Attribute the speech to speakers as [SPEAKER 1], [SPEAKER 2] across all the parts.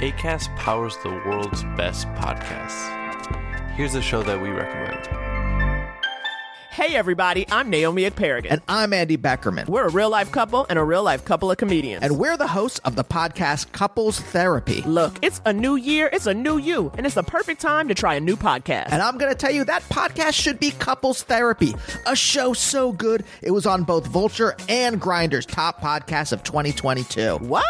[SPEAKER 1] ACAST powers the world's best podcasts. Here's a show that we recommend.
[SPEAKER 2] Hey, everybody, I'm Naomi Ekperigan.
[SPEAKER 3] And I'm Andy Beckerman.
[SPEAKER 2] We're a real life couple and a real life couple of comedians.
[SPEAKER 3] And we're the hosts of the podcast Couples Therapy.
[SPEAKER 2] Look, it's a new year, it's a new you, and it's the perfect time to try a new podcast.
[SPEAKER 3] And I'm going to tell you that podcast should be Couples Therapy, a show so good it was on both Vulture and Grinder's top podcasts of 2022.
[SPEAKER 2] What?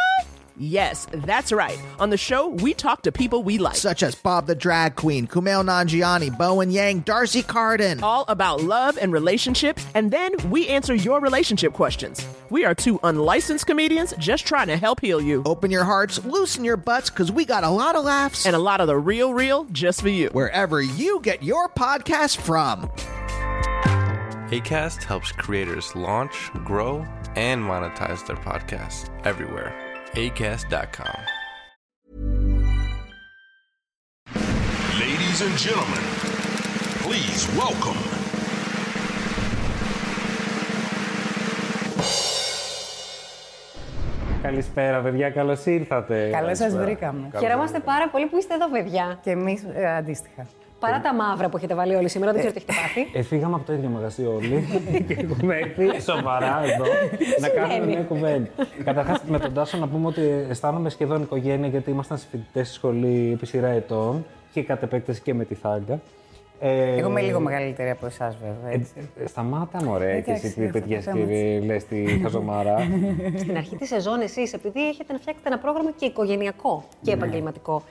[SPEAKER 2] Yes, that's right. On the show, we talk to people we like.
[SPEAKER 3] Such as Bob the Drag Queen, Kumail Nanjiani, Bowen Yang, Darcy Carden.
[SPEAKER 2] All about love and relationships, and then we answer your relationship questions. We are two unlicensed comedians just trying to help heal you.
[SPEAKER 3] Open your hearts, loosen your butts, because we got a lot of laughs.
[SPEAKER 2] And a lot of the real, real just for you.
[SPEAKER 3] Wherever you get your podcast from.
[SPEAKER 1] ACAST helps creators launch, grow, and monetize their podcasts everywhere. ACAST.com.
[SPEAKER 4] Ladies and gentlemen, please welcome.
[SPEAKER 5] Καλησπέρα, παιδιά, καλώς ήρθατε.
[SPEAKER 6] Καλώς σας βρήκαμε.
[SPEAKER 7] Χαιρόμαστε πάρα πολύ που είστε εδώ, παιδιά.
[SPEAKER 6] Και εμείς ε, αντίστοιχα.
[SPEAKER 7] Παρά τα μαύρα που έχετε βάλει όλοι σήμερα, δεν ξέρω τι έχετε πάθει.
[SPEAKER 5] Ε, φύγαμε από το ίδιο μαγαζί όλοι και έχουμε έρθει σοβαρά εδώ να κάνουμε μια κουβέντα. Καταρχάς, με τον Τάσο να πούμε ότι αισθάνομαι σχεδόν οικογένεια γιατί ήμασταν φοιτητές στη σχολή επί σειρά ετών και κατ' επέκταση και με τη Θάγκα.
[SPEAKER 6] Ε, Εγώ είμαι λίγο μεγαλύτερη από εσάς, βέβαια. Έτσι.
[SPEAKER 5] Ε, σταμάτα, μωρέ, και εσύ τι παιδιά
[SPEAKER 6] αυτό
[SPEAKER 5] και λες τη χαζομάρα.
[SPEAKER 7] Στην αρχή της σεζόν, εσείς, επειδή έχετε να φτιάξετε ένα πρόγραμμα και οικογενειακό και επαγγελματικό,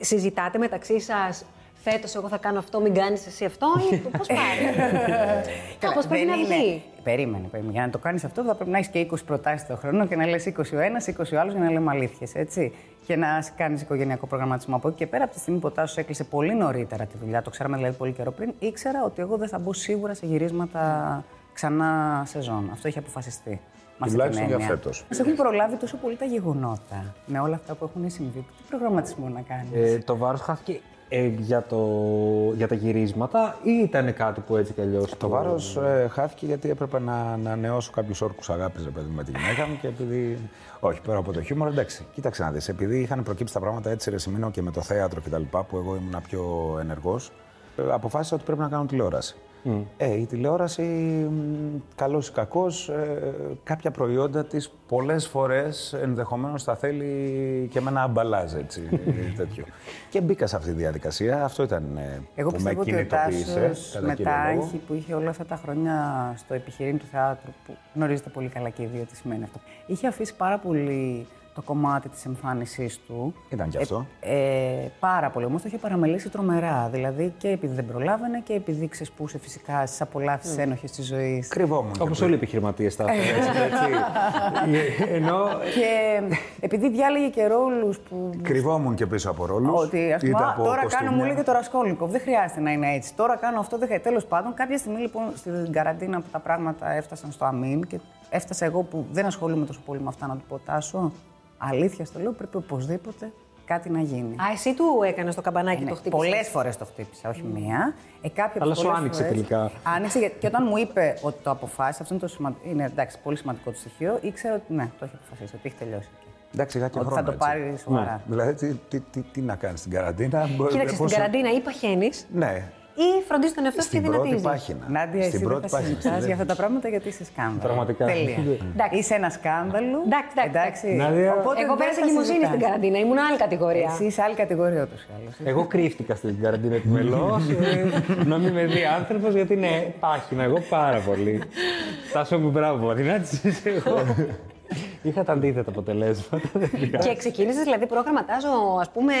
[SPEAKER 7] συζητάτε μεταξύ σας Φέτος, εγώ θα κάνω αυτό, μην κάνεις εσύ αυτό, ή πώς πάει; Κάπως πρέπει να βγει.
[SPEAKER 6] Περίμενε, περίμενε. Για να το κάνεις αυτό, θα πρέπει να έχεις και 20 προτάσεις το χρόνο και να λες 21, 20 άλλου για να λέμε αλήθειες. Έτσι. Και να κάνεις οικογενειακό προγραμματισμό. Από εκεί και πέρα, από τη στιγμή που ο Τάσος έκλεισε πολύ νωρίτερα τη δουλειά, το ξέραμε δηλαδή πολύ καιρό πριν, ήξερα ότι εγώ δεν θα μπω σίγουρα σε γυρίσματα ξανά σεζόν. Αυτό είχε αποφασιστεί.
[SPEAKER 8] Τουλάχιστον για φέτος.
[SPEAKER 6] Μας έχουν προλάβει τόσο πολύ τα γεγονότα με όλα αυτά που έχουν συμβεί. Τι προγραμματισμό να κάνεις;
[SPEAKER 5] Ε, το βάρο χάθηκε ε, για, το, για τα γυρίσματα ή ήταν κάτι που έτσι κι αλλιώς.
[SPEAKER 8] Το, βάρος ε, χάθηκε γιατί έπρεπε να, να νεώσω κάποιους όρκους αγάπης παιδί με τη γυναίκα μου και επειδή. Όχι, πέρα από το χιούμορ, εντάξει. Κοίταξε να δεις. Επειδή είχαν προκύψει τα πράγματα έτσι ρεσιμίνο και με το θέατρο κτλ. που εγώ ήμουν πιο ενεργός, ε, αποφάσισα ότι πρέπει να κάνω τηλεόραση. Mm. Ε, η τηλεόραση, καλός ή κακός, ε, κάποια προϊόντα της πολλές φορές ενδεχομένως θα θέλει και με ένα αμπαλάζ, έτσι, τέτοιο. και μπήκα σε αυτή τη διαδικασία, αυτό ήταν ε,
[SPEAKER 6] Εγώ
[SPEAKER 8] που με
[SPEAKER 6] πιστεύω ότι ο Τάσος μετά έχει, που είχε όλα αυτά τα χρόνια στο επιχειρήν του θεάτρου, που γνωρίζετε πολύ καλά και οι δύο τι σημαίνει αυτό, είχε αφήσει πάρα πολύ το κομμάτι της εμφάνισής του.
[SPEAKER 8] Ήταν και αυτό.
[SPEAKER 6] Ε, ε, πάρα πολύ. Όμως το είχε παραμελήσει τρομερά. Δηλαδή και επειδή δεν προλάβαινε και επειδή ξεσπούσε φυσικά στις απολαύσεις mm. ένοχες της ζωής.
[SPEAKER 8] Κρυβόμουν.
[SPEAKER 5] Όπως όλοι οι επιχειρηματίες τα έτσι, έτσι.
[SPEAKER 6] Ενώ... Και επειδή διάλεγε και ρόλους που...
[SPEAKER 8] Κρυβόμουν και πίσω από ρόλους.
[SPEAKER 6] Ότι ας πούμε, τώρα κάνω, μου λέγε το Ρασκόλικο. Δεν χρειάζεται να είναι έτσι. Τώρα κάνω αυτό, δεν χρειάζεται. Τέλος πάντων, κάποια στιγμή λοιπόν στην καραντίνα που τα πράγματα έφτασαν στο αμήν και έφτασα εγώ που δεν ασχολούμαι τόσο πολύ με αυτά να του πω τάσο. Αλήθεια στο λέω, πρέπει οπωσδήποτε κάτι να γίνει.
[SPEAKER 7] Α, εσύ του έκανες το καμπανάκι,
[SPEAKER 6] ναι,
[SPEAKER 7] το χτύπησες;
[SPEAKER 6] Πολλές φορές το χτύπησα, όχι μία.
[SPEAKER 5] Ε, Αλλά σου άνοιξε φορές... τελικά.
[SPEAKER 6] Άνοιξε και όταν μου είπε ότι το αποφάσισε, αυτό είναι, το σημα... είναι εντάξει, πολύ σημαντικό το στοιχείο, ήξερα ότι ναι, το έχει αποφασίσει, ότι έχει τελειώσει.
[SPEAKER 8] Εντάξει, είχα και
[SPEAKER 6] ότι
[SPEAKER 8] χρόνο,
[SPEAKER 6] θα το πάρει σοβαρά.
[SPEAKER 8] Ναι. Δηλαδή, τι, τι, τι, τι να κάνεις στην καραντίνα.
[SPEAKER 7] Κοίταξε, στην καραντίνα ή παχαίνει.
[SPEAKER 8] Ναι,
[SPEAKER 7] ή φροντίζεις τον εαυτό σου και δυνατίζει.
[SPEAKER 8] Στην πρώτη πάχυνα.
[SPEAKER 6] Νάντια,
[SPEAKER 8] Στην
[SPEAKER 6] εσύ
[SPEAKER 8] πρώτη
[SPEAKER 6] δεν θα συζητάς για αυτά τα πράγματα γιατί είσαι σκάνδαλο.
[SPEAKER 5] Πραγματικά.
[SPEAKER 6] Τέλεια. είσαι ένα σκάνδαλο.
[SPEAKER 7] Εντάξει, εντάξει.
[SPEAKER 5] Νάντια...
[SPEAKER 6] Οπότε
[SPEAKER 7] Εγώ πέρασα λιμουζίνη στην καραντίνα, ήμουν άλλη κατηγορία.
[SPEAKER 6] Εσύ είσαι άλλη κατηγορία ούτω ή άλλω.
[SPEAKER 5] Εγώ κρύφτηκα στην καραντίνα επιμελώ. να μην με δει άνθρωπος γιατί είναι πάχυνα. Εγώ πάρα πολύ. Τάσο μου μπράβο, Μαρινάτη, εγώ. Είχα τα αντίθετα αποτελέσματα.
[SPEAKER 7] Και ξεκίνησες δηλαδή προγραμματάζω, ας πούμε,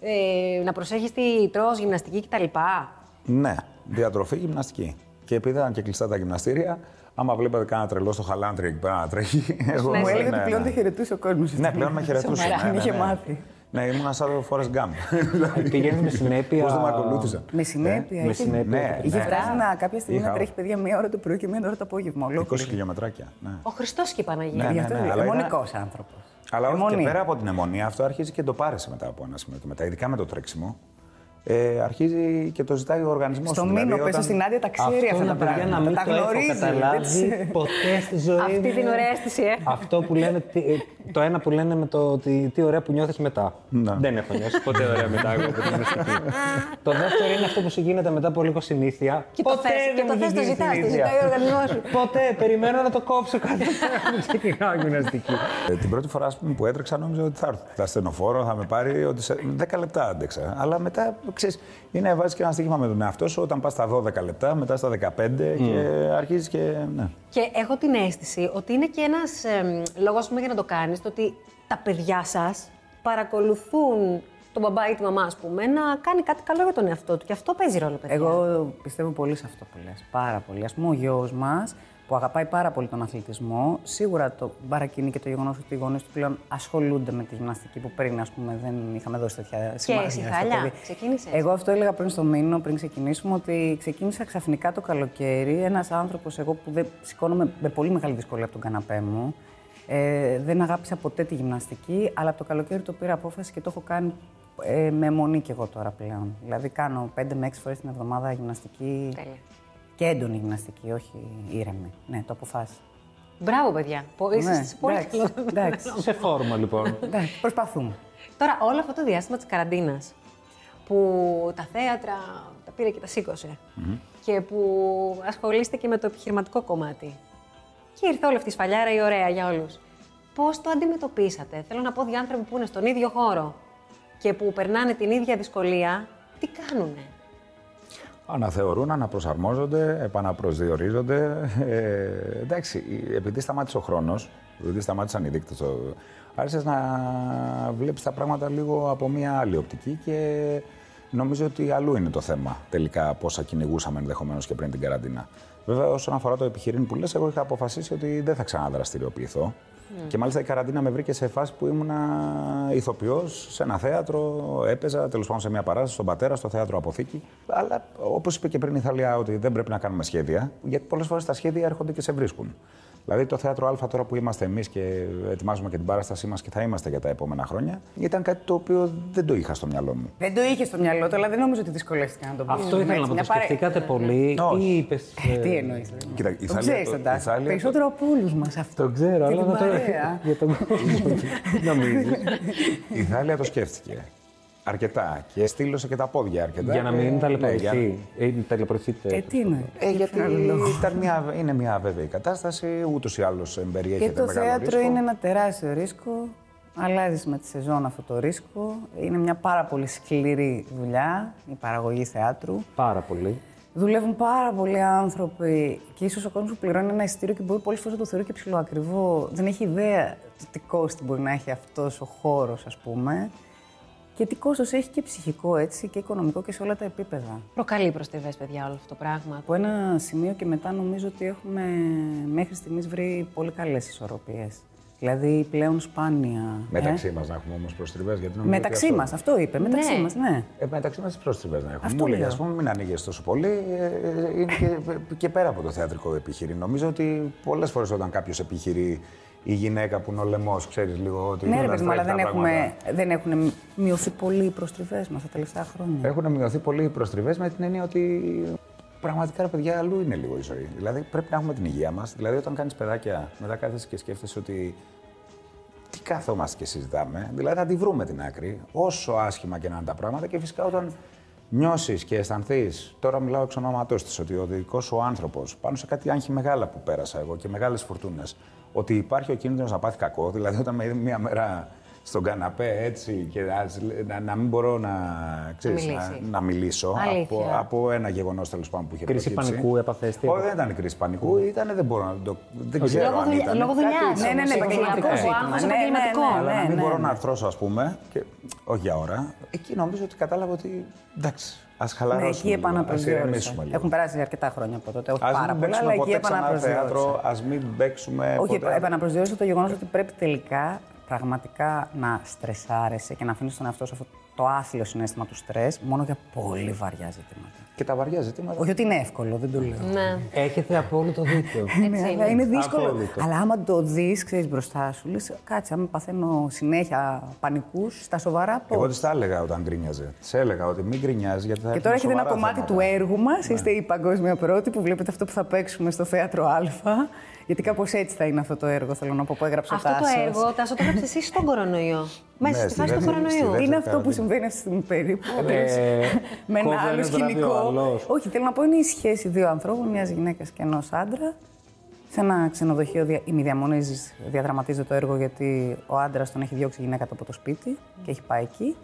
[SPEAKER 7] ε, να προσέχεις τι τρώ, γυμναστική κτλ.
[SPEAKER 8] Ναι, διατροφή, γυμναστική. Και επειδή ήταν και κλειστά τα γυμναστήρια, άμα βλέπατε κανένα τρελό στο χαλάντρι εκεί πέρα να τρέχει.
[SPEAKER 6] Εγώ, μου έλεγε ότι πλέον δεν χαιρετούσε ο κόσμος.
[SPEAKER 8] Ναι, πλέον με χαιρετούσε.
[SPEAKER 6] Ναι,
[SPEAKER 8] ναι,
[SPEAKER 6] είχε
[SPEAKER 8] ναι.
[SPEAKER 6] μάθει.
[SPEAKER 8] Ναι, ήμουν σαν το Forrest Gump.
[SPEAKER 5] Πηγαίνει με συνέπεια.
[SPEAKER 8] Πώς δεν με ακολούθησαν.
[SPEAKER 6] Με συνέπεια.
[SPEAKER 5] Με
[SPEAKER 6] είχε-
[SPEAKER 5] συνέπεια.
[SPEAKER 8] Ναι,
[SPEAKER 6] Είχε
[SPEAKER 8] ναι.
[SPEAKER 6] φτάσει να κάποια στιγμή
[SPEAKER 8] Είχα-
[SPEAKER 6] να τρέχει παιδιά μία ώρα το πρωί και μία ώρα το απόγευμα.
[SPEAKER 8] 20
[SPEAKER 6] Ολόκληρη.
[SPEAKER 8] χιλιόμετράκια. Ναι.
[SPEAKER 7] Ο Χριστός και η Παναγία.
[SPEAKER 8] Ναι,
[SPEAKER 6] Γι' αυτό
[SPEAKER 8] ναι,
[SPEAKER 6] είναι
[SPEAKER 8] αλλά ήταν-
[SPEAKER 6] αιμονικός άνθρωπος.
[SPEAKER 8] Αλλά όχι και
[SPEAKER 6] Αιμονή.
[SPEAKER 8] πέρα από την αιμονία, αυτό αρχίζει και το πάρεσαι μετά από ένα σημείο και μετά, ειδικά με το τρέξιμο. Ε, αρχίζει και το ζητάει ο οργανισμός.
[SPEAKER 6] Στο μήνο πέσω στην άδεια τα ξέρει
[SPEAKER 5] Αυτό
[SPEAKER 6] αυτά
[SPEAKER 5] να
[SPEAKER 6] τα
[SPEAKER 5] παιδιά να
[SPEAKER 6] πράγματα.
[SPEAKER 5] μην
[SPEAKER 6] Τα
[SPEAKER 5] το έχω
[SPEAKER 6] γνωρίζει.
[SPEAKER 5] καταλάβει ποτέ στη ζωή
[SPEAKER 7] Αυτή
[SPEAKER 5] μου.
[SPEAKER 7] την ωραία αίσθηση, ε.
[SPEAKER 5] Αυτό που λένε τι, ε, το ένα που λένε με το ότι τι ωραία που νιώθεις μετά.
[SPEAKER 8] Ναι.
[SPEAKER 5] Δεν έχω νιώσει ποτέ ωραία μετά εγώ από τη γυμναστική. το δεύτερο είναι αυτό που σου γίνεται μετά από λίγο συνήθεια.
[SPEAKER 7] Και το θες, και
[SPEAKER 5] δεν
[SPEAKER 7] το
[SPEAKER 5] μου
[SPEAKER 7] θες, το
[SPEAKER 5] γίνει
[SPEAKER 7] ζητάς, το
[SPEAKER 5] συνήθεια.
[SPEAKER 7] ζητάει ο οργανισμός σου.
[SPEAKER 5] Ποτέ, περιμένω να το κόψω κάθε φορά που ξεκινάω γυμναστική.
[SPEAKER 8] Ε, την πρώτη φορά ας πούμε, που έτρεξα νόμιζα ότι θα έρθει. Θα στενοφόρο, θα με πάρει, ότι σε 10 λεπτά άντεξα. Αλλά μετά, ξέρεις, είναι βάζεις και ένα στοίχημα με τον εαυτό σου όταν πας στα 12 λεπτά, μετά στα 15 και αρχίζεις και. Ναι.
[SPEAKER 7] Και έχω την αίσθηση ότι είναι και ένας λόγος για να το κάνεις, το ότι τα παιδιά σας παρακολουθούν τον μπαμπά ή τη μαμά, ας πούμε, να κάνει κάτι καλό για τον εαυτό του. Και αυτό παίζει ρόλο, παιδιά.
[SPEAKER 6] Εγώ πιστεύω πολύ σε αυτό που λες. Πάρα πολύ. Α πούμε, ο γιος μας που αγαπάει πάρα πολύ τον αθλητισμό, σίγουρα το παρακινεί και το γεγονός ότι οι γονείς του πλέον ασχολούνται με τη γυμναστική που πριν ας πούμε, δεν είχαμε δώσει τέτοια σημασία.
[SPEAKER 7] εσύ,
[SPEAKER 6] στο
[SPEAKER 7] Θάλια,
[SPEAKER 6] παιδί.
[SPEAKER 7] ξεκίνησες;
[SPEAKER 6] Εγώ αυτό έλεγα πριν στο μήνυμα, πριν ξεκινήσουμε, ότι ξεκίνησα ξαφνικά το καλοκαίρι. Ένας άνθρωπος, εγώ που δεν σηκώνομαι με πολύ μεγάλη δυσκολία από τον καναπέ μου. Ε, δεν αγάπησα ποτέ τη γυμναστική, αλλά από το καλοκαίρι το πήρα απόφαση και το έχω κάνει ε, με αιμονή κι εγώ τώρα πλέον. Δηλαδή κάνω 5 με 6 φορές την εβδομάδα γυμναστική.
[SPEAKER 7] Τέλεια.
[SPEAKER 6] Και έντονη γυμναστική, όχι ήρεμη. Ναι, το αποφάσισα.
[SPEAKER 7] Μπράβο, παιδιά. Πο- Είστε
[SPEAKER 6] Ναι,
[SPEAKER 7] σε πολύ
[SPEAKER 6] εντάξει,
[SPEAKER 7] καλό.
[SPEAKER 6] εντάξει.
[SPEAKER 5] Σε φόρμα λοιπόν.
[SPEAKER 6] Εντάξει, προσπαθούμε.
[SPEAKER 7] Τώρα, όλο αυτό το διάστημα της καραντίνας που τα θέατρα τα πήρε και τα σηκωσε και που ασχολείστε και με το επιχειρηματικό κομμάτι. Και ήρθε όλη αυτή η σφαλιάρα η ωραία για όλους. Πώς το αντιμετωπίσατε, Θέλω να πω διάνθρωποι που είναι στον ίδιο χώρο και που περνάνε την ίδια δυσκολία, τι κάνουνε;
[SPEAKER 8] Αναθεωρούν, αναπροσαρμόζονται, επαναπροσδιορίζονται. Ε, εντάξει, επειδή σταμάτησε ο χρόνος, επειδή σταμάτησαν οι δείκτες, άρχισες να βλέπεις τα πράγματα λίγο από μια άλλη οπτική και νομίζω ότι αλλού είναι το θέμα τελικά πόσα κυνηγούσαμε ενδεχομένως και πριν την καραντίνα. Βέβαια, όσον αφορά το επιχειρήν που λες, εγώ είχα αποφασίσει ότι δεν θα ξαναδραστηριοποιηθώ. Και μάλιστα η καραντίνα με βρήκε σε φάση που ήμουνα ηθοποιός σε ένα θέατρο, έπαιζα τέλος πάντων σε μια παράσταση στον πατέρα, στο θέατρο Αποθήκη. Αλλά όπως είπε και πριν η Θαλία, ότι δεν πρέπει να κάνουμε σχέδια, γιατί πολλές φορές τα σχέδια έρχονται και σε βρίσκουν. Δηλαδή το θέατρο Α τώρα που είμαστε εμείς και ετοιμάζουμε και την παράστασή μας και θα είμαστε για τα επόμενα χρόνια, ήταν κάτι το οποίο δεν το είχα στο μυαλό μου.
[SPEAKER 6] Δεν το είχε στο μυαλό του, αλλά δεν νομίζω ότι δυσκολεύτηκα να το πει.
[SPEAKER 5] Αυτό ήθελα να πω. Το σκεφτήκατε πολύ
[SPEAKER 8] Όχι.
[SPEAKER 5] ή είπε.
[SPEAKER 6] Τι εννοείς.
[SPEAKER 8] Κοίτα, η
[SPEAKER 6] Το
[SPEAKER 8] Θάλια-
[SPEAKER 6] ξέρεις
[SPEAKER 8] το-
[SPEAKER 6] τον
[SPEAKER 8] η
[SPEAKER 6] Τάσο.
[SPEAKER 8] Θάλια-
[SPEAKER 6] Περισσότερο από όλους μας αυτό.
[SPEAKER 5] Το ξέρω,
[SPEAKER 6] Και
[SPEAKER 5] αλλά
[SPEAKER 6] την
[SPEAKER 5] να το.
[SPEAKER 6] παρέα.
[SPEAKER 5] Για τον κόσμο. Νομίζει.
[SPEAKER 8] Η Θάλια το σκέφτηκε. Αρκετά. Και στήλωσε και τα πόδια αρκετά.
[SPEAKER 5] Για να
[SPEAKER 8] και-
[SPEAKER 5] μην
[SPEAKER 8] Ναι, για-
[SPEAKER 5] ταλαιπωρηθεί. Ή ταλαιπωρηθείτε.
[SPEAKER 6] Ε, τι είναι.
[SPEAKER 8] Ε, γιατί ήταν μια, είναι μια αβέβαιη κατάσταση, ούτως ή άλλως περιέχεται
[SPEAKER 6] Και το
[SPEAKER 8] μεγάλο
[SPEAKER 6] θέατρο
[SPEAKER 8] ρίσκο.
[SPEAKER 6] είναι ένα τεράστιο ρίσκο. Αλλάζεις με τη σεζόν αυτό το ρίσκο. Είναι μια πάρα πολύ σκληρή δουλειά η παραγωγή θεάτρου.
[SPEAKER 5] Πάρα πολύ.
[SPEAKER 6] Δουλεύουν πάρα πολλοί άνθρωποι και ίσως ο κόσμος που πληρώνει ένα εισιτήριο και μπορεί πολλές φορές να το θεωρεί και ψηλοακριβό. Δεν έχει ιδέα το τι κόστη μπορεί να έχει αυτός ο χώρος, ας πούμε. Και τι κόστος έχει και ψυχικό έτσι και οικονομικό και σε όλα τα επίπεδα.
[SPEAKER 7] Προκαλεί προστιβές, παιδιά, όλο αυτό το πράγμα.
[SPEAKER 6] Από ένα σημείο και μετά νομίζω ότι έχουμε μέχρι στιγμής βρει πολύ καλές ισορροπίες. Δηλαδή πλέον σπάνια.
[SPEAKER 8] Μεταξύ
[SPEAKER 6] ε.
[SPEAKER 8] μας να έχουμε όμως προστριβέ. Γιατί νομίζω ότι
[SPEAKER 6] Μεταξύ
[SPEAKER 8] αυτό-
[SPEAKER 6] μας, αυτό είπε, μεταξύ
[SPEAKER 7] Ναι.
[SPEAKER 6] μας, ναι.
[SPEAKER 8] Ε, μεταξύ μας τις προστριβέ να έχουμε.
[SPEAKER 6] Αυτό
[SPEAKER 8] Μου λέει,
[SPEAKER 6] λέω.
[SPEAKER 8] ας πούμε, μην ανοίγεις τόσο πολύ. ε, ε, Είναι και, και πέρα από το θεατρικό επιχείρημα. Νομίζω ότι πολλές φορές όταν κάποιος επιχειρεί η γυναίκα που είναι ο λαιμός, ξέρεις λίγο ότι.
[SPEAKER 6] Ναι, ρε
[SPEAKER 8] να
[SPEAKER 6] παιδί μου, αλλά
[SPEAKER 8] στρέφει
[SPEAKER 6] δεν
[SPEAKER 8] τα
[SPEAKER 6] έχουμε,
[SPEAKER 8] πράγματα.
[SPEAKER 6] δεν έχουν μειωθεί πολύ οι προστριβές μας τα τελευταία χρόνια.
[SPEAKER 8] Έχουν μειωθεί πολύ οι προστριβές με την έννοια ότι πραγματικά ρε παιδιά αλλού είναι λίγο η ζωή. Δηλαδή πρέπει να έχουμε την υγεία μας. Δηλαδή όταν κάνεις παιδάκια, μετά κάθεσαι και σκέφτεσαι ότι. Τι καθόμαστε και συζητάμε, δηλαδή θα τη βρούμε την άκρη, όσο άσχημα και να είναι τα πράγματα και φυσικά όταν νιώσεις και αισθανθείς, τώρα μιλάω εξ ονόματός της, ότι ο δικός σου άνθρωπος πάνω σε κάτι άγχη μεγάλα που πέρασα εγώ και μεγάλες φορτούνες, ότι υπάρχει ο κίνδυνος να πάθει κακό, δηλαδή όταν με είδε μία μέρα στον καναπέ έτσι και ας- να, να μην μπορώ να, ξέρεις, να,
[SPEAKER 7] μιλήσεις.
[SPEAKER 8] να μιλήσω
[SPEAKER 7] Αλήθεια.
[SPEAKER 8] από, από ένα γεγονός τέλος πάντων που είχε
[SPEAKER 5] Κρίση
[SPEAKER 8] προκύψει.
[SPEAKER 5] πανικού έπαθες, τι
[SPEAKER 8] Όχι, δεν ήταν κρίση πανικού, ήταν δεν μπορώ να το. Δεν
[SPEAKER 5] Όχι.
[SPEAKER 8] ξέρω
[SPEAKER 7] Λόγω,
[SPEAKER 8] αν
[SPEAKER 7] δουλειά,
[SPEAKER 8] ήταν.
[SPEAKER 7] λόγω
[SPEAKER 8] Κάτι
[SPEAKER 7] δουλειάς.
[SPEAKER 6] Ναι, ναι, ναι,
[SPEAKER 7] όμως,
[SPEAKER 6] επαγγελματικός
[SPEAKER 7] από
[SPEAKER 6] ζήτημα.
[SPEAKER 7] άγχος
[SPEAKER 6] Ναι, ναι,
[SPEAKER 7] επαγγελματικός.
[SPEAKER 6] ναι,
[SPEAKER 8] Αλλά να μην
[SPEAKER 6] ναι,
[SPEAKER 8] μπορώ
[SPEAKER 6] ναι.
[SPEAKER 8] να αρθρώσω, ας πούμε, και όχι για ώρα, εκεί νομίζω ότι κατάλαβα ότι εντάξει, ας
[SPEAKER 6] Ναι,
[SPEAKER 8] χαλαρώσουμε.
[SPEAKER 6] εκεί
[SPEAKER 8] λίγο, ας
[SPEAKER 6] επαναπροσδιορίσα.
[SPEAKER 8] ηρεμήσουμε λίγο.
[SPEAKER 6] Έχουν περάσει αρκετά χρόνια από τότε. Όχι
[SPEAKER 8] Ας
[SPEAKER 6] πάρα
[SPEAKER 8] μην
[SPEAKER 6] πολλά,
[SPEAKER 8] παίξουμε
[SPEAKER 6] αλλά εκεί
[SPEAKER 8] ποτέ ξανά
[SPEAKER 6] επαναπροσδιορίσα.
[SPEAKER 8] θέατρο, ας μην παίξουμε.
[SPEAKER 6] Όχι,
[SPEAKER 8] ποτέ-
[SPEAKER 6] επαναπροσδιορίσα το γεγονός ότι πρέπει τελικά πραγματικά να στρεσάρεσαι και να αφήνεις τον εαυτό σου αυτό το άθλιο συνέστημα του στρες μόνο για πολύ βαριά ζητήματα.
[SPEAKER 8] Και τα βαριά ζητήματα.
[SPEAKER 6] Όχι ότι είναι εύκολο, δεν το λέω.
[SPEAKER 7] Ναι.
[SPEAKER 5] Έχετε απόλυτο δίκιο.
[SPEAKER 6] Ναι, αλλά είναι δύσκολο.
[SPEAKER 5] Απόλυτο.
[SPEAKER 6] Αλλά άμα το δεις, ξέρεις μπροστά σου, λες, κάτσε, άμα παθαίνω συνέχεια πανικούς, στα σοβαρά πώ.
[SPEAKER 8] Εγώ της τα έλεγα όταν γκρίνιαζε. Της έλεγα ότι μην γκρινιάζει γιατί θα
[SPEAKER 6] Και
[SPEAKER 8] έρθουν
[SPEAKER 6] τώρα έχετε ένα
[SPEAKER 8] σοβαρά
[SPEAKER 6] κομμάτι
[SPEAKER 8] θέματα.
[SPEAKER 6] του έργου μας.
[SPEAKER 8] Ναι.
[SPEAKER 6] Είστε η παγκόσμια πρώτη που βλέπετε αυτό που θα παίξουμε στο θέατρο Α. Γιατί κάπως έτσι θα είναι αυτό το έργο, θέλω να πω, που έγραψε
[SPEAKER 7] Αυτό
[SPEAKER 6] ο
[SPEAKER 7] το
[SPEAKER 6] Τάσος.
[SPEAKER 7] έργο, Τάσο, το έγραψες εσύ στον κορονοϊό; Μέσα
[SPEAKER 8] Ναι,
[SPEAKER 7] στη
[SPEAKER 8] στη
[SPEAKER 7] φάση του
[SPEAKER 8] δεύτερη- στη
[SPEAKER 7] κορονοϊού.
[SPEAKER 8] δεύτερη-
[SPEAKER 6] Είναι αυτό που
[SPEAKER 8] καραντίνα.
[SPEAKER 6] συμβαίνει αυτή τη στιγμή περίπου.
[SPEAKER 5] Ε,
[SPEAKER 6] με ένα
[SPEAKER 5] κόβει
[SPEAKER 6] άλλο
[SPEAKER 5] ένα βράδυ ο
[SPEAKER 6] σκηνικό.
[SPEAKER 5] Άλλος.
[SPEAKER 6] Όχι, θέλω να πω είναι η σχέση δύο ανθρώπων, μιας γυναίκας και ενός άντρα. Σε ένα ξενοδοχείο δια... ημιδιαμονής διαδραματίζεται το έργο γιατί ο άντρας τον έχει διώξει η γυναίκα του από το σπίτι και έχει πάει εκεί.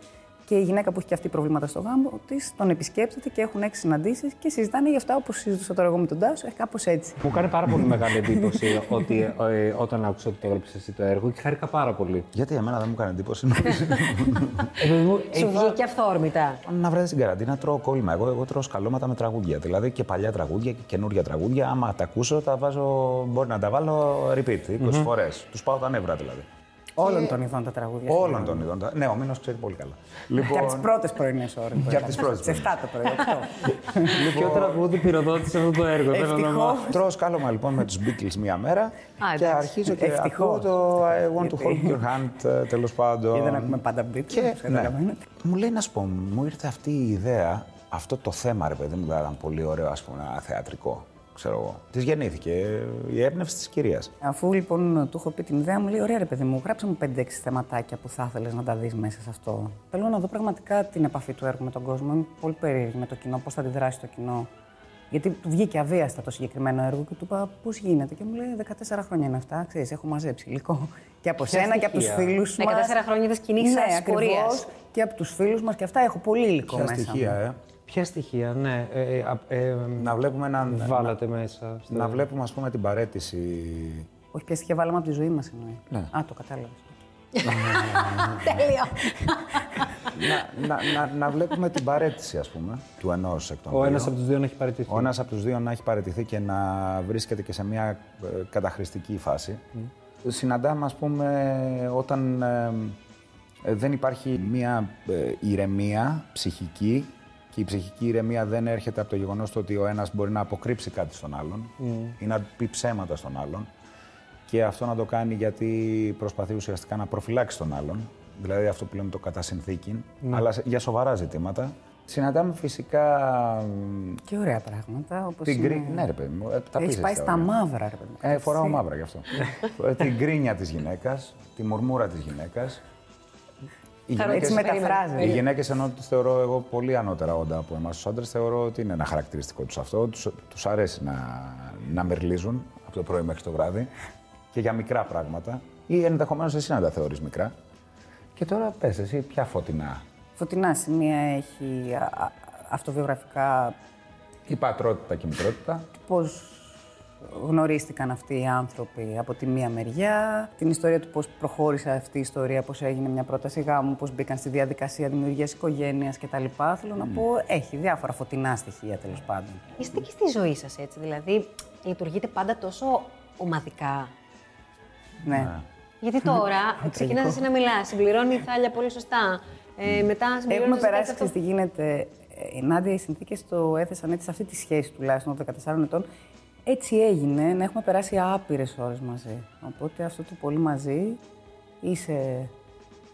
[SPEAKER 6] Και η γυναίκα που έχει και αυτή προβλήματα στο γάμο της τον επισκέπτεται και έχουν έξι συναντήσεις και συζητάνε για αυτά όπως συζητούσα τώρα εγώ με τον Τάσο. Έχει κάπως έτσι.
[SPEAKER 5] Μου κάνει πάρα πολύ μεγάλη εντύπωση ότι ε, όταν άκουσα ότι το έγραψες εσύ το έργο και χάρηκα πάρα πολύ.
[SPEAKER 8] Γιατί εμένα δεν μου έκανε εντύπωση. νομίζω.
[SPEAKER 5] Ε, παιδί μου,
[SPEAKER 7] Σου
[SPEAKER 5] είπα-
[SPEAKER 7] βγήκε αυθόρμητα.
[SPEAKER 8] να βρέτε στην καραντίνα, τρώω κόλλημα. Εγώ, εγώ τρώω σκαλώματα με τραγούδια. Δηλαδή και παλιά τραγούδια και καινούργια τραγούδια. Άμα τα ακούσω, τα βάζω. Μπορεί να τα βάλω repeat 20 φορές. Τους πάω τα νεύρα δηλαδή.
[SPEAKER 6] Όλων των ειδών τα τραγούδια.
[SPEAKER 8] Όλων των ειδών. Ναι, ο Μήνος ξέρει πολύ καλά. Λοιπόν,
[SPEAKER 6] Και από τις πρώτες πρωινές ώρε.
[SPEAKER 8] Και από τις πρώτες
[SPEAKER 6] Σε 7 το πρωί. οκτώ.
[SPEAKER 5] Ποιο τραγούδι πυροδότησε αυτό το έργο, θέλω να
[SPEAKER 6] Ευτυχώς.
[SPEAKER 5] μάθω.
[SPEAKER 8] Τρώω σκάλωμα λοιπόν με τους Beatles μία μέρα και
[SPEAKER 7] εντάξει.
[SPEAKER 8] αρχίζω και
[SPEAKER 6] Ευτυχώς.
[SPEAKER 8] ακούω το I want to hold your hand τέλος πάντων.
[SPEAKER 6] Ή δεν ακούμε πάντα beat.
[SPEAKER 8] Και
[SPEAKER 6] όπως
[SPEAKER 8] ναι,
[SPEAKER 6] καταλαβαίνετε.
[SPEAKER 8] μου λέει να σου πω, μου ήρθε αυτή η ιδέα, αυτό το θέμα ρε παιδί μου, θα ήταν πολύ ωραίο ας πούμε, ένα θεατρικό. Ξέρω εγώ. Της γεννήθηκε η έμπνευση της κυρίας.
[SPEAKER 6] Αφού λοιπόν του έχω πει την ιδέα, μου λέει: Ωραία, ρε παιδί μου, γράψε μου 5-6 θεματάκια που θα ήθελες να τα δεις μέσα σε αυτό. Θέλω να δω πραγματικά την επαφή του έργου με τον κόσμο. Είμαι πολύ περίεργη με το κοινό, πώς θα αντιδράσει το κοινό. Γιατί του βγήκε αβίαστα το συγκεκριμένο έργο και του είπα πώς γίνεται; Και μου λέει: 14 χρόνια είναι αυτά. Ξέρεις, έχω μαζέψει υλικό. Και από
[SPEAKER 5] Ποια
[SPEAKER 6] σένα και από τους
[SPEAKER 5] στοιχεία;
[SPEAKER 6] φίλους μας.
[SPEAKER 7] 14 χρόνια της κοινής
[SPEAKER 6] ναι,
[SPEAKER 7] σας
[SPEAKER 6] ακριβώς.
[SPEAKER 7] πορείας.
[SPEAKER 6] Και από τους φίλους μας και αυτά έχω πολύ υλικό
[SPEAKER 8] Ποια
[SPEAKER 6] μέσα.
[SPEAKER 8] στοιχεία,
[SPEAKER 6] μου.
[SPEAKER 8] ε;
[SPEAKER 5] Ποια στοιχεία, ναι. Ε, ε, α- ε,
[SPEAKER 8] Να βλέπουμε έναν.
[SPEAKER 5] βάλατε μέσα. στο-
[SPEAKER 8] Να βλέπουμε ας πούμε την παρέτηση.
[SPEAKER 6] Όχι, ποια στοιχεία βάλαμε από τη ζωή μας εννοεί.
[SPEAKER 8] Ναι.
[SPEAKER 6] Α, το κατάλαβα.
[SPEAKER 7] Τέλειο.
[SPEAKER 8] να, να, να, να βλέπουμε την παρέτηση ας πούμε του ενός εκ των
[SPEAKER 5] Ο
[SPEAKER 8] δύο.
[SPEAKER 5] ένα από τους δύο να έχει παραιτηθεί.
[SPEAKER 8] Ο ένας από τους δύο να έχει παραιτηθεί και να βρίσκεται και σε μια ε, καταχρηστική φάση. Συναντάμε, ας πούμε, όταν ε, ε, δεν υπάρχει μια ε, ηρεμία ψυχική και η ψυχική ηρεμία δεν έρχεται από το γεγονός του ότι ο ένας μπορεί να αποκρύψει κάτι στον άλλον ή να πει ψέματα στον άλλον και αυτό να το κάνει γιατί προσπαθεί ουσιαστικά να προφυλάξει τον άλλον, δηλαδή αυτό που λέμε το κατά συνθήκη, αλλά σε- για σοβαρά ζητήματα. Συναντάμε φυσικά μ,
[SPEAKER 6] Και ωραία πράγματα. Όπως
[SPEAKER 8] την
[SPEAKER 6] είναι...
[SPEAKER 8] γκρι... Ναι, ρε παιδί μου. ε, Τα
[SPEAKER 6] Έχεις
[SPEAKER 8] πεις
[SPEAKER 6] πάει
[SPEAKER 8] έτσι,
[SPEAKER 6] στα
[SPEAKER 8] ωραία.
[SPEAKER 6] μαύρα, ρε παιδί μου.
[SPEAKER 8] Ε, φοράω
[SPEAKER 6] Έτσι.
[SPEAKER 8] μαύρα γι' αυτό. Ε, την γκρίνια της γυναίκας, τη μουρμούρα της γυναίκας. Οι
[SPEAKER 7] Θα
[SPEAKER 8] γυναίκες,
[SPEAKER 6] Έτσι μεταφράζεται.
[SPEAKER 8] οι γυναίκες ενώ τις θεωρώ εγώ πολύ ανώτερα όντα από εμάς τους άντρες, θεωρώ ότι είναι ένα χαρακτηριστικό τους αυτό. Τους, τους αρέσει να, να μερλίζουν από το πρωί μέχρι το βράδυ και για μικρά πράγματα. Ή ενδεχομένως εσύ να τα θεωρείς μικρά. Και τώρα πες εσύ ποια φωτεινά;
[SPEAKER 6] Φωτεινά σημεία έχει α, α, αυτοβιογραφικά
[SPEAKER 8] Η πατρότητα και η μητρότητα.
[SPEAKER 6] πώς γνωρίστηκαν αυτοί οι άνθρωποι από τη μία μεριά, την ιστορία του πώς προχώρησε αυτή η ιστορία, πώς έγινε μια πρόταση γάμου, πώς μπήκαν στη διαδικασία δημιουργίας οικογένειας κτλ. Θέλω να πω, έχει διάφορα φωτεινά στοιχεία τέλος πάντων.
[SPEAKER 7] Είστε και στη ζωή σας έτσι, δηλαδή λειτουργείτε πάντα τόσο ομαδικά.
[SPEAKER 6] Ναι.
[SPEAKER 7] Γιατί τώρα ξεκινάς εσύ να μιλάς, συμπληρώνει η Θάλια πολύ σωστά. Ε, μετά συμπληρώνεις
[SPEAKER 6] Έχουμε
[SPEAKER 7] εσύ κάτι
[SPEAKER 6] περάσει,
[SPEAKER 7] αυτό.
[SPEAKER 6] ξέρεις τι γίνεται. Ε, Η Νάντια, οι συνθήκες το έθεσαν έτσι σε αυτή τη σχέση τουλάχιστον των 14 ετών. Έτσι έγινε να έχουμε περάσει άπειρες ώρες μαζί. Οπότε αυτό το πολύ μαζί είσαι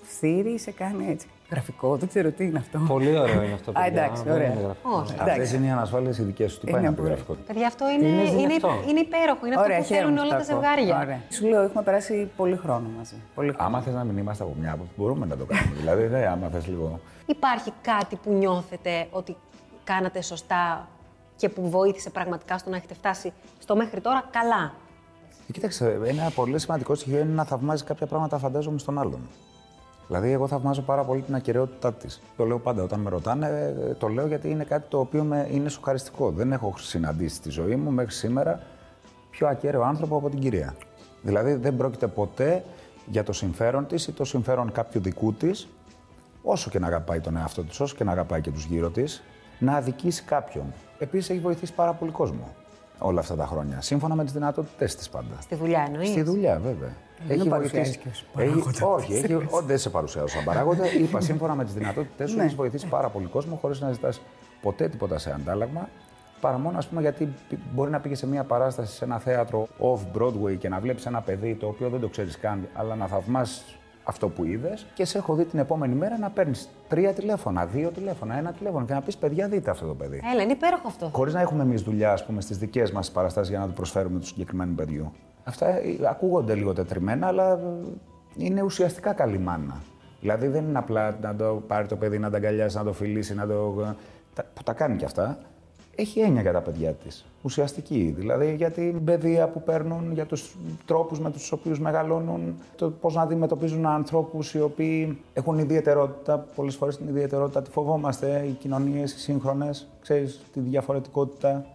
[SPEAKER 6] φθήρι, σε κάνει έτσι. Γραφικό, δεν ξέρω τι είναι αυτό.
[SPEAKER 5] Πολύ ωραίο είναι αυτό.
[SPEAKER 6] Α,
[SPEAKER 5] παιδιά.
[SPEAKER 6] εντάξει,
[SPEAKER 5] Δεν
[SPEAKER 6] ωραία.
[SPEAKER 5] είναι γραφικό.
[SPEAKER 7] Όχι.
[SPEAKER 8] Αυτές είναι οι ανασφάλειες οι δικές σου. Τι πάει
[SPEAKER 6] Είναι
[SPEAKER 8] να πει
[SPEAKER 6] πολύ.
[SPEAKER 8] γραφικό;
[SPEAKER 7] Παιδιά, αυτό είναι,
[SPEAKER 5] Είναι
[SPEAKER 7] είναι,
[SPEAKER 5] δυνατό.
[SPEAKER 7] είναι υπέροχο. Είναι αυτό που
[SPEAKER 6] χαίρομαι
[SPEAKER 7] θέλουν
[SPEAKER 6] που
[SPEAKER 7] όλα
[SPEAKER 6] το
[SPEAKER 7] τα
[SPEAKER 6] ακούω.
[SPEAKER 7] ζευγάρια.
[SPEAKER 6] Ωραία. Σου λέω, έχουμε περάσει πολύ χρόνο μαζί. Πολύ χρόνο.
[SPEAKER 8] Άμα θες να μην είμαστε από μια άποψη, μπορούμε να το κάνουμε. δηλαδή, ναι, άμα θες λίγο.
[SPEAKER 7] Υπάρχει κάτι που νιώθετε ότι κάνατε σωστά και που βοήθησε πραγματικά στο να έχετε φτάσει στο μέχρι τώρα καλά.
[SPEAKER 8] Ε, Κοίταξε, ένα πολύ σημαντικό στοιχείο είναι να θαυμάζει κάποια πράγματα, φαντάζομαι, στον άλλον. Δηλαδή, εγώ θαυμάζω πάρα πολύ την ακαιρεότητά της. Το λέω πάντα όταν με ρωτάνε, ε, το λέω γιατί είναι κάτι το οποίο με, είναι σοκαριστικό. Δεν έχω συναντήσει στη ζωή μου μέχρι σήμερα πιο ακέραιο άνθρωπο από την κυρία. Δηλαδή, δεν πρόκειται ποτέ για το συμφέρον της ή το συμφέρον κάποιου δικού της, όσο και να αγαπάει τον εαυτό της, όσο και να αγαπάει και τους γύρω της, να αδικήσει κάποιον. Επίσης, έχει βοηθήσει πάρα πολύ κόσμο όλα αυτά τα χρόνια. Σύμφωνα με τις δυνατότητές της πάντα.
[SPEAKER 7] Στη δουλειά εννοείς;
[SPEAKER 8] Στη δουλειά, βέβαια.
[SPEAKER 6] με παρουσιάζεις και ως παράγοντας.
[SPEAKER 8] όχι, έχει, ό, δεν σε παρουσιάζω σαν παράγοντα. Είπα σύμφωνα με τις δυνατότητές σου,
[SPEAKER 6] Ναι.
[SPEAKER 8] έχεις βοηθήσει πάρα πολύ κόσμο χωρίς να ζητάς ποτέ τίποτα σε αντάλλαγμα. Παρά μόνο, ας πούμε, γιατί π- μπορεί να πήγε σε μια παράσταση σε ένα θέατρο off-Broadway και να βλέπεις ένα παιδί το οποίο δεν το ξέρεις καν, αλλά να θαυμάσει αυτό που είδες και σε έχω δει την επόμενη μέρα να παίρνεις τρία τηλέφωνα, δύο τηλέφωνα, ένα τηλέφωνο και να πεις: Παιδιά, δείτε αυτό το παιδί.
[SPEAKER 7] Έλα, είναι υπέροχο αυτό.
[SPEAKER 8] Χωρίς να έχουμε εμείς δουλειά, ας πούμε, στις δικές μας παραστάσεις για να το προσφέρουμε του συγκεκριμένου παιδιού. Αυτά ε, ακούγονται λίγο τετριμένα, αλλά ε, είναι ουσιαστικά καλή μάνα. Δηλαδή δεν είναι απλά να το πάρει το παιδί, να τα αγκαλιάσει, να το φιλήσει, να το... τα- που τα κάνει κι αυτά. Έχει έννοια για τα παιδιά της. Ουσιαστική. Δηλαδή για την παιδεία που παίρνουν, για τους τρόπους με τους οποίους μεγαλώνουν, το πώς να αντιμετωπίζουν ανθρώπους οι οποίοι έχουν ιδιαιτερότητα. Πολλές φορές την ιδιαιτερότητα τη φοβόμαστε. Οι κοινωνίες, οι σύγχρονες, ξέρεις, τη διαφορετικότητα.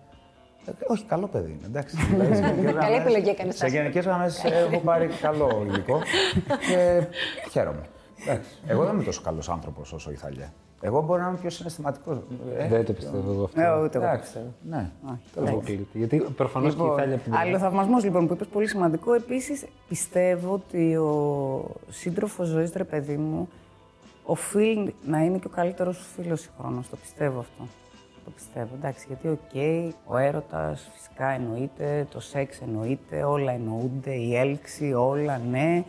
[SPEAKER 8] Ε, όχι, καλό παιδί είναι, εντάξει. Δηλαδή, σε γενικές
[SPEAKER 7] Καλή
[SPEAKER 8] γραμμές-
[SPEAKER 7] επιλογή έκανες,
[SPEAKER 8] Σε
[SPEAKER 7] Τάσο.
[SPEAKER 8] γενικές γραμμές έχω πάρει καλό υλικό και χαίρομαι. Εντάξει. Εγώ δεν είμαι τόσο καλός άνθρωπος όσο η Θαλιά. Εγώ μπορώ να είμαι πιο συναισθηματικός.
[SPEAKER 5] Δεν το πιστεύω εγώ αυτό.
[SPEAKER 6] Ε, ούτε εγώ το
[SPEAKER 8] Εντάξει.
[SPEAKER 6] πιστεύω.
[SPEAKER 8] Ναι.
[SPEAKER 5] Το αποκλείεται. Γιατί προφανώς και η
[SPEAKER 6] Λοιπόν,
[SPEAKER 5] Ιταλία από την
[SPEAKER 6] άλλο
[SPEAKER 5] πλευρά-
[SPEAKER 6] θαυμασμός λοιπόν που είπες πολύ σημαντικό. Επίσης, πιστεύω ότι ο σύντροφος ζωής, ρε παιδί μου, οφείλει να είναι και ο καλύτερος φίλος συγχρόνως. Το πιστεύω αυτό. Το πιστεύω. Εντάξει, γιατί οκ, ο έρωτας φυσικά εννοείται, το σεξ εννοείται, όλα εννοούνται, η έλξη, όλα ναι.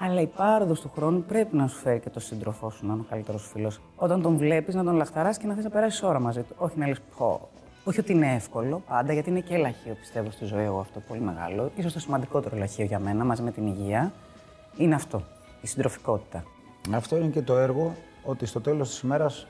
[SPEAKER 6] Αλλά η πάροδο του χρόνου πρέπει να σου φέρει και το σύντροφό σου να είναι ο καλύτερος φίλος. Όταν τον βλέπεις, να τον λαχταράς και να θες να περάσεις ώρα μαζί του. Όχι να λες πω. Όχι ότι είναι εύκολο πάντα, γιατί είναι και λαχείο πιστεύω στη ζωή εγώ αυτό πολύ μεγάλο. Ίσως το σημαντικότερο λαχείο για μένα μαζί με την υγεία είναι αυτό. Η συντροφικότητα.
[SPEAKER 8] Αυτό είναι και το έργο ότι στο τέλος της ημέρας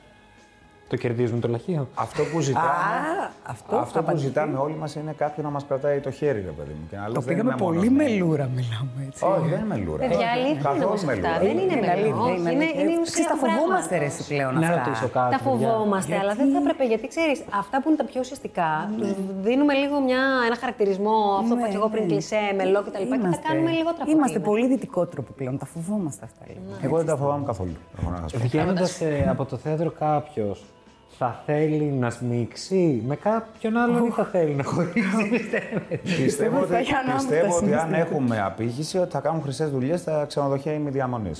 [SPEAKER 5] Το κερδίζουν το λαχείο.
[SPEAKER 8] αυτό που ζητάμε,
[SPEAKER 6] Α, αυτό θα
[SPEAKER 8] αυτό που
[SPEAKER 6] απαντηθεί.
[SPEAKER 8] ζητάμε όλοι μας είναι κάποιον να μας κρατάει το χέρι, ρε παιδί μου. Και να λες,
[SPEAKER 6] Το
[SPEAKER 8] δεν
[SPEAKER 6] πήγαμε
[SPEAKER 8] είμαι μόνος
[SPEAKER 6] πολύ
[SPEAKER 8] μου.
[SPEAKER 6] μελούρα, μιλάμε έτσι.
[SPEAKER 8] Όχι, δεν είναι μελούρα.
[SPEAKER 7] Παιδιά,
[SPEAKER 8] Όχι,
[SPEAKER 7] αλήθεια είναι
[SPEAKER 8] καθόλου
[SPEAKER 7] όμως αυτά.
[SPEAKER 8] μελούρα.
[SPEAKER 7] Δεν είναι μελούρα.
[SPEAKER 6] αλήθεια,
[SPEAKER 7] Όχι, είναι-
[SPEAKER 6] αλήθεια.
[SPEAKER 7] είναι η
[SPEAKER 6] Ξέρεις,
[SPEAKER 7] ουσία
[SPEAKER 6] τα
[SPEAKER 7] του
[SPEAKER 6] φοβόμαστε
[SPEAKER 7] πράγματος.
[SPEAKER 6] ρε εσύ πλέον
[SPEAKER 5] Να
[SPEAKER 6] αυτά.
[SPEAKER 5] ρωτήσω κάτι.
[SPEAKER 7] Τα φοβόμαστε, αλλά δεν θα έπρεπε γιατί ξέρεις, αυτά που είναι τα πιο ουσιαστικά, τους δίνουμε λίγο μια, ένα χαρακτηρισμό, αυτό που
[SPEAKER 6] Ναι,
[SPEAKER 7] είπα και εγώ πριν,
[SPEAKER 6] ναι.
[SPEAKER 7] κλεισέ, μελό κτλ. Και τα
[SPEAKER 6] Είμαστε-
[SPEAKER 7] κάνουμε λιγότερα από
[SPEAKER 6] Είμαστε
[SPEAKER 7] ό,τι είναι.
[SPEAKER 6] πολύ δυτικό τρόπο πλέον. Τα φοβόμαστε αυτά λίγο.
[SPEAKER 8] Εγώ δεν τα φοβάμαι καθόλου. έχω να σας πω.
[SPEAKER 5] Βγαίνοντας από το θέατρο κάποιος θα θέλει να σμίξει με κάποιον άλλον ή θα θέλει να χωρίσει, πιστεύετε.
[SPEAKER 8] Πιστεύω ότι,
[SPEAKER 6] θα έχει ανάμεικτα
[SPEAKER 8] πιστεύω ότι αν
[SPEAKER 6] συναισθήματα.
[SPEAKER 8] έχουμε απήχηση ότι θα κάνουν χρυσές δουλειές στα ξενοδοχεία ημιδιαμονή.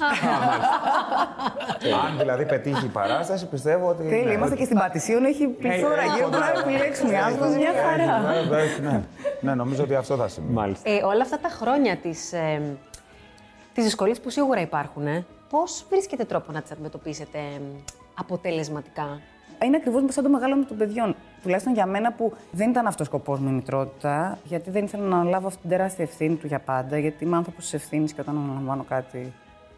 [SPEAKER 8] αν δηλαδή πετύχει η παράσταση, πιστεύω ότι.
[SPEAKER 6] Τέλεια,
[SPEAKER 8] ναι,
[SPEAKER 6] είμαστε
[SPEAKER 8] ότι-
[SPEAKER 6] και στην Πατησίων, έχει πληθώρα
[SPEAKER 8] έχει
[SPEAKER 6] γύρω που να
[SPEAKER 8] φοβερά.
[SPEAKER 6] επιλέξουμε.
[SPEAKER 8] Έχει
[SPEAKER 6] Άνθρωπος μια
[SPEAKER 8] φοβερά,
[SPEAKER 6] χαρά.
[SPEAKER 8] έχει φοβερά, έχει, Ναι, ναι, νομίζω ότι αυτό θα συμβεί.
[SPEAKER 5] Μάλιστα.
[SPEAKER 7] Ε, όλα αυτά τα χρόνια της, ε, τις δυσκολίες που σίγουρα υπάρχουν, ε, πώς βρίσκετε τρόπο να τις αντιμετωπίσετε ε, αποτελεσματικά;
[SPEAKER 6] Είναι ακριβώς σαν το μεγάλωμα των παιδιών. Τουλάχιστον για μένα που δεν ήταν αυτός ο σκοπός μου η μητρότητα, γιατί δεν ήθελα να αναλάβω αυτή την τεράστια ευθύνη του για πάντα. Γιατί είμαι άνθρωπος της ευθύνης και όταν αναλαμβάνω κάτι,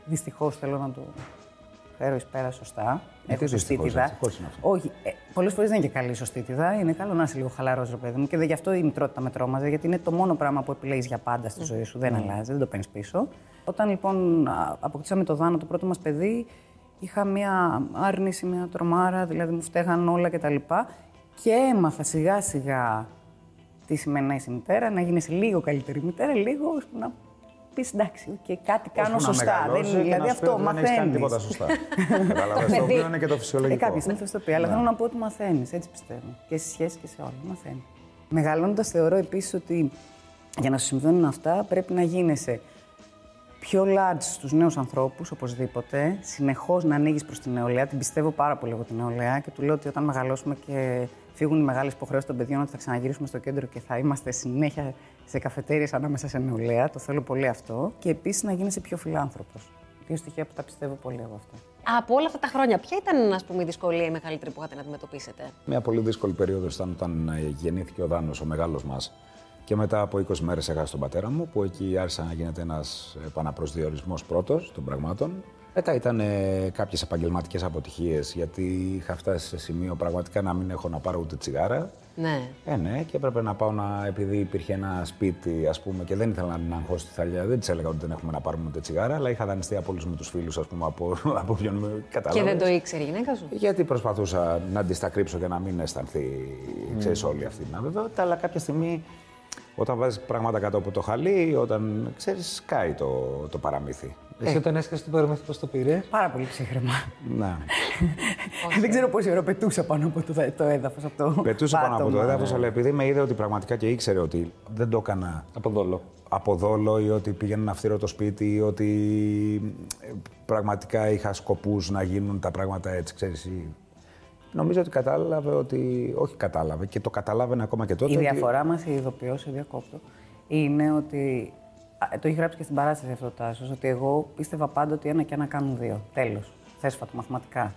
[SPEAKER 6] δυστυχώς θέλω να το φέρω εις πέρα σωστά.
[SPEAKER 8] Γιατί
[SPEAKER 6] Έχω σωστή
[SPEAKER 8] δυστυχώς,
[SPEAKER 6] τίδα.
[SPEAKER 8] ευτυχώς είναι αυτό.
[SPEAKER 6] Όχι, ε, πολλές φορές δεν είναι και καλή η σωστή τίδα. Είναι καλό να είσαι λίγο χαλαρός, ρε παιδί μου. Και δε, γι' αυτό η μητρότητα με τρόμαζε, γιατί είναι το μόνο πράγμα που επιλέγεις για πάντα στη ζωή σου. Δεν αλλάζει, δεν το παίρνεις πίσω. Όταν λοιπόν α, αποκτήσαμε το Δάνο, το πρώτο μας παιδί, είχα μία άρνηση, μία τρομάρα, δηλαδή μου φταίγαν όλα κτλ. Και έμαθα σιγά σιγά τι σημαίνει να είσαι μητέρα, να γίνει λίγο καλύτερη μητέρα, λίγο ώστε να πεις εντάξει, και κάτι κάνω
[SPEAKER 8] Ώσπου να
[SPEAKER 6] σωστά.
[SPEAKER 8] μεγαλώσει
[SPEAKER 6] Δεν,
[SPEAKER 8] και να
[SPEAKER 6] δηλαδή
[SPEAKER 8] σου πει
[SPEAKER 6] αυτό
[SPEAKER 8] ότι Δεν έχεις κάνει
[SPEAKER 6] μαθαίνεις.
[SPEAKER 8] τίποτα σωστά. Κατάλαβε. Το οποίο είναι και το
[SPEAKER 6] Ε,
[SPEAKER 8] φυσιολογικό.
[SPEAKER 6] κάποια στιγμή θα σου το πει, αλλά
[SPEAKER 8] Ναι.
[SPEAKER 6] θέλω να πω ότι μαθαίνεις. Έτσι πιστεύω. Και στι σχέσει και σε όλα. Μαθαίνεις. Μεγαλώνοντας, θεωρώ επίσης ότι για να σου συμβαίνουν αυτά πρέπει να γίνεσαι πιο large στους νέους ανθρώπους, οπωσδήποτε. Συνεχώς να ανοίγεις προς την νεολαία. Την πιστεύω πάρα πολύ εγώ την νεολαία και του λέω ότι όταν μεγαλώσουμε και φύγουν οι μεγάλες υποχρεώσεις των παιδιών, ότι θα ξαναγυρίσουμε στο κέντρο και θα είμαστε συνέχεια σε καφετέρειες ανάμεσα σε νεολαία. Το θέλω πολύ αυτό. Και επίσης να γίνεσαι πιο φιλάνθρωπος. Δύο στοιχεία που τα πιστεύω πολύ εγώ αυτά.
[SPEAKER 7] Από όλα αυτά τα χρόνια, ποια ήταν ας πούμε, η δυσκολία η μεγαλύτερη που είχατε να αντιμετωπίσετε;
[SPEAKER 8] Μια πολύ δύσκολη περίοδος ήταν όταν ε, γεννήθηκε ο Δάνος, ο μεγάλος μας. Και μετά από 20 μέρες έχασα τον πατέρα μου, που εκεί άρχισε να γίνεται ένας επαναπροσδιορισμός πρώτος των πραγμάτων. Μετά ήταν ε, κάποιες επαγγελματικές αποτυχίες, γιατί είχα φτάσει σε σημείο πραγματικά να μην έχω να πάρω ούτε τσιγάρα.
[SPEAKER 7] Ναι.
[SPEAKER 8] Ε, ναι, και έπρεπε να πάω να. επειδή υπήρχε ένα σπίτι, ας πούμε, και δεν ήθελα να την αγχώσω στη θαλιά. Δεν της έλεγα ότι δεν έχουμε να πάρουμε ούτε τσιγάρα, αλλά είχα δανειστεί από όλους μου τους φίλους, ας πούμε, από, από ποιον με
[SPEAKER 7] Και
[SPEAKER 8] καταλάβες.
[SPEAKER 7] δεν το ήξερε η γυναίκα σου;
[SPEAKER 8] Γιατί προσπαθούσα να τη τα κρύψω και να μην αισθανθεί, ξέρεις, όλη αυτή την αβεβαιότητα, αλλά κάποια στιγμή όταν βάζεις πράγματα κάτω από το χαλί, όταν, ξέρεις, σκάει το, το παραμύθι.
[SPEAKER 5] Εσύ όταν έσκασε το παραμύθι, πώς το πήρε;
[SPEAKER 6] Πάρα πολύ ψύχρεμα.
[SPEAKER 8] Ναι.
[SPEAKER 6] Δεν ξέρω πόση ώρα πετούσα πάνω από το, το έδαφος αυτό.
[SPEAKER 8] Πετούσε πάνω από το έδαφος, αλλά επειδή με είδε ότι πραγματικά και ήξερε ότι δεν το έκανα
[SPEAKER 5] Από δόλο.
[SPEAKER 8] από δόλο ή ότι πήγαινα να φτύρω το σπίτι ή ότι ε, πραγματικά είχα σκοπούς να γίνουν τα πράγματα έτσι, ξέρεις. ή- Νομίζω ότι κατάλαβε ότι... Όχι κατάλαβε και το καταλάβαινε ακόμα και τότε.
[SPEAKER 6] Η
[SPEAKER 8] ότι-
[SPEAKER 6] διαφορά μας, η ειδοποιώ, σε διακόπτω, είναι ότι. α, Το έχει γράψει και στην παράσταση αυτό το Τάσος, ότι εγώ πίστευα πάντα ότι ένα και ένα κάνουν δύο. Τέλος. Θέσφατο, μαθηματικά.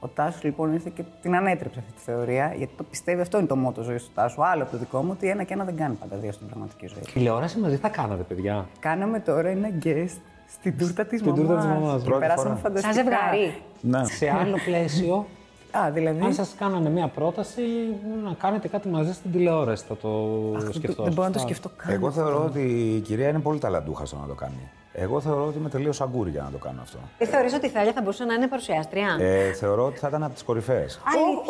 [SPEAKER 6] Ο Τάσος λοιπόν ήρθε και την ανέτρεψε αυτή τη θεωρία, γιατί το πιστεύει αυτό είναι το μότο ζωής του Τάσου. Άλλο από το δικό μου, ότι ένα και ένα δεν κάνει πάντα δύο στην πραγματική ζωή.
[SPEAKER 5] Τηλεόραση μαζί θα κάνατε, παιδιά.
[SPEAKER 6] Κάναμε τώρα ένα guest στην τούρτα της
[SPEAKER 5] Στην τούρτα της μαμάς.
[SPEAKER 6] Και
[SPEAKER 8] Πρώτη
[SPEAKER 6] περάσαμε
[SPEAKER 8] φορά.
[SPEAKER 6] φανταστικά.
[SPEAKER 7] Σαν ζευγάρι.
[SPEAKER 8] Ναι.
[SPEAKER 5] Σε άλλο πλαίσιο,
[SPEAKER 6] Α, δηλαδή;
[SPEAKER 5] αν σας κάνανε μια πρόταση να κάνετε κάτι μαζί στην τηλεόραση, θα το σκεφτώ.
[SPEAKER 6] δεν μπορώ να το
[SPEAKER 5] σωστά.
[SPEAKER 6] σκεφτώ καν.
[SPEAKER 8] Εγώ θεωρώ ότι η κυρία είναι πολύ ταλαντούχα στο να το κάνει. Εγώ θεωρώ ότι είμαι τελείως αγκούρι για να το κάνω αυτό.
[SPEAKER 7] Δεν θεωρείς ότι η Θάλια θα μπορούσε να είναι παρουσιάστρια;
[SPEAKER 8] Ε, θεωρώ ότι θα ήταν από τις κορυφαίες.
[SPEAKER 6] Ο,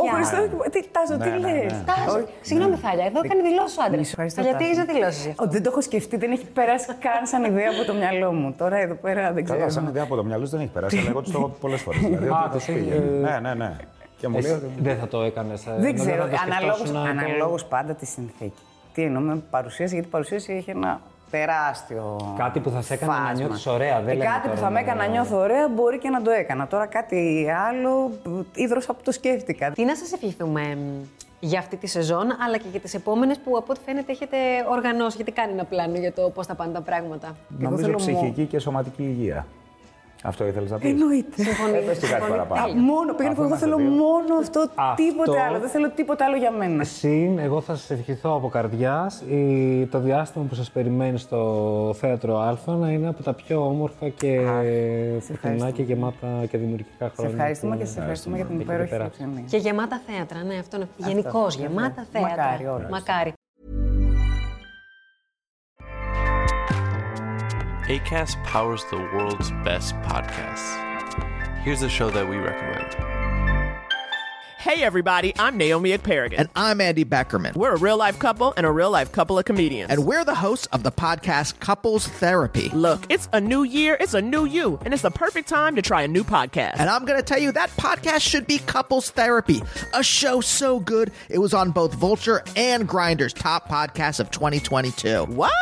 [SPEAKER 6] ο
[SPEAKER 7] Αλήθεια.
[SPEAKER 6] Χριστός, τι Τάσο, τι
[SPEAKER 8] Ναι, ναι,
[SPEAKER 6] λες;
[SPEAKER 8] ναι.
[SPEAKER 7] Τάσο, Συγγνώμη, Θάλια, εδώ κάνει δηλώσεις ο άντρας.
[SPEAKER 6] Μη σου ευχαριστώ,
[SPEAKER 7] Γιατί
[SPEAKER 6] Τάσο.
[SPEAKER 7] έχει δηλώσεις.
[SPEAKER 6] Ότι δεν το έχω σκεφτεί, δεν έχει περάσει καν σαν ιδέα από το μυαλό μου. Τώρα εδώ πέρα δεν ξέρω.
[SPEAKER 8] Καλά, σαν ιδέα από το μυαλό σου δεν έχει περάσει, αλλά εγώ του το έχω πει πολλές φορές. Δηλαδή,
[SPEAKER 5] Α,
[SPEAKER 8] ότι
[SPEAKER 5] το
[SPEAKER 8] θα
[SPEAKER 5] έχει,
[SPEAKER 8] φύγει.
[SPEAKER 5] ε,
[SPEAKER 8] Ναι, ναι, ναι. Και μου λέει
[SPEAKER 5] Εσύ
[SPEAKER 8] ότι.
[SPEAKER 5] δεν θα το έκανες.
[SPEAKER 6] Δεν ξέρω, αναλόγως, αναλόγως πάντα τη συνθήκη. Τι εννοώ με παρουσίαση, γιατί η παρουσίαση έχει ένα τεράστιο.
[SPEAKER 5] Κάτι που θα σε έκανε να
[SPEAKER 6] φάσμα.
[SPEAKER 5] νιώθεις ωραία, δεν
[SPEAKER 6] Και
[SPEAKER 5] λέμε
[SPEAKER 6] Κάτι που
[SPEAKER 5] τώρα
[SPEAKER 6] θα με
[SPEAKER 5] να-
[SPEAKER 6] έκανε να νιώθω ωραία μπορεί και να το έκανα. Τώρα κάτι άλλο, ίδρωσα που το σκέφτηκα.
[SPEAKER 7] Τι να σας ευχηθούμε μ, για αυτή τη σεζόν, αλλά και για τις επόμενες που από ό,τι φαίνεται έχετε οργανώσει; Γιατί κάνει ένα πλάνο για το πώς θα πάνε τα πράγματα.
[SPEAKER 8] Νομίζω
[SPEAKER 6] θέλω
[SPEAKER 8] ψυχική και σωματική υγεία. Αυτό ήθελες να πεις;
[SPEAKER 6] Εννοείται.
[SPEAKER 7] Συμφωνεί.
[SPEAKER 8] Πες και κάτι
[SPEAKER 7] Συμφωνεί.
[SPEAKER 8] παραπάνω.
[SPEAKER 7] Τέλεια.
[SPEAKER 6] Μόνο, πήγαινε
[SPEAKER 8] Αυτό
[SPEAKER 6] που εγώ
[SPEAKER 8] είμαστε
[SPEAKER 6] θέλω
[SPEAKER 8] δύο.
[SPEAKER 6] μόνο αυτό,
[SPEAKER 5] Αυτό-
[SPEAKER 6] τίποτε άλλο. Δεν θέλω τίποτε άλλο για μένα.
[SPEAKER 5] Συν, εγώ θα σας ευχηθώ από καρδιάς η- το διάστημα που σας περιμένει στο Θέατρο Α να είναι από τα πιο όμορφα και φωτεινά και γεμάτα και δημιουργικά
[SPEAKER 6] Σε
[SPEAKER 5] χρόνια.
[SPEAKER 6] ευχαριστούμε
[SPEAKER 5] που
[SPEAKER 6] και σε ευχαριστούμε για την
[SPEAKER 5] έχετε
[SPEAKER 6] υπέροχη
[SPEAKER 5] περάσει.
[SPEAKER 6] φιλοξενία.
[SPEAKER 7] Και γεμάτα θέατρα, ναι, αυτό είναι. Γενικώ
[SPEAKER 6] αυτό,
[SPEAKER 7] γεμάτα
[SPEAKER 6] αυτό.
[SPEAKER 7] θέατρα.
[SPEAKER 6] Μακάρι όλα.
[SPEAKER 7] Μακάρι.
[SPEAKER 1] ACAST powers the world's best podcasts. Here's a show that we recommend.
[SPEAKER 2] Hey, everybody, I'm Naomi Ekperigan.
[SPEAKER 3] And I'm Andy Beckerman.
[SPEAKER 2] we're a real life couple and a real life couple of comedians.
[SPEAKER 3] And we're the hosts of the podcast Couples Therapy.
[SPEAKER 2] Look, it's a new year, it's a new you, and it's the perfect time to try a new podcast.
[SPEAKER 3] And I'm going to tell you that podcast should be Couples Therapy, a show so good it was on both Vulture and Grinder's top podcasts of 2022.
[SPEAKER 2] what?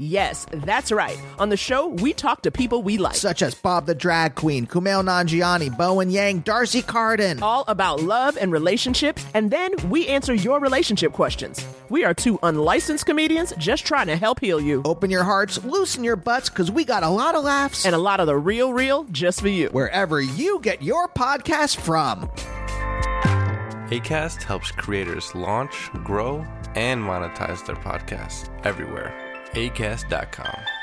[SPEAKER 2] Yes, that's right. On the show, we talk to people we like.
[SPEAKER 3] Such as Bob the Drag Queen, Kumail Nanjiani, Bowen Yang, Darcy Carden.
[SPEAKER 2] all about love and relationships, and then we answer your relationship questions. We are two unlicensed comedians just trying to help heal you.
[SPEAKER 3] Open your hearts, loosen your butts, because we got a lot of laughs
[SPEAKER 2] And a lot of the real, real just for you.
[SPEAKER 3] wherever you get your podcast from.
[SPEAKER 1] ACAST helps creators launch, grow, and monetize their podcasts everywhere. ACAST.com.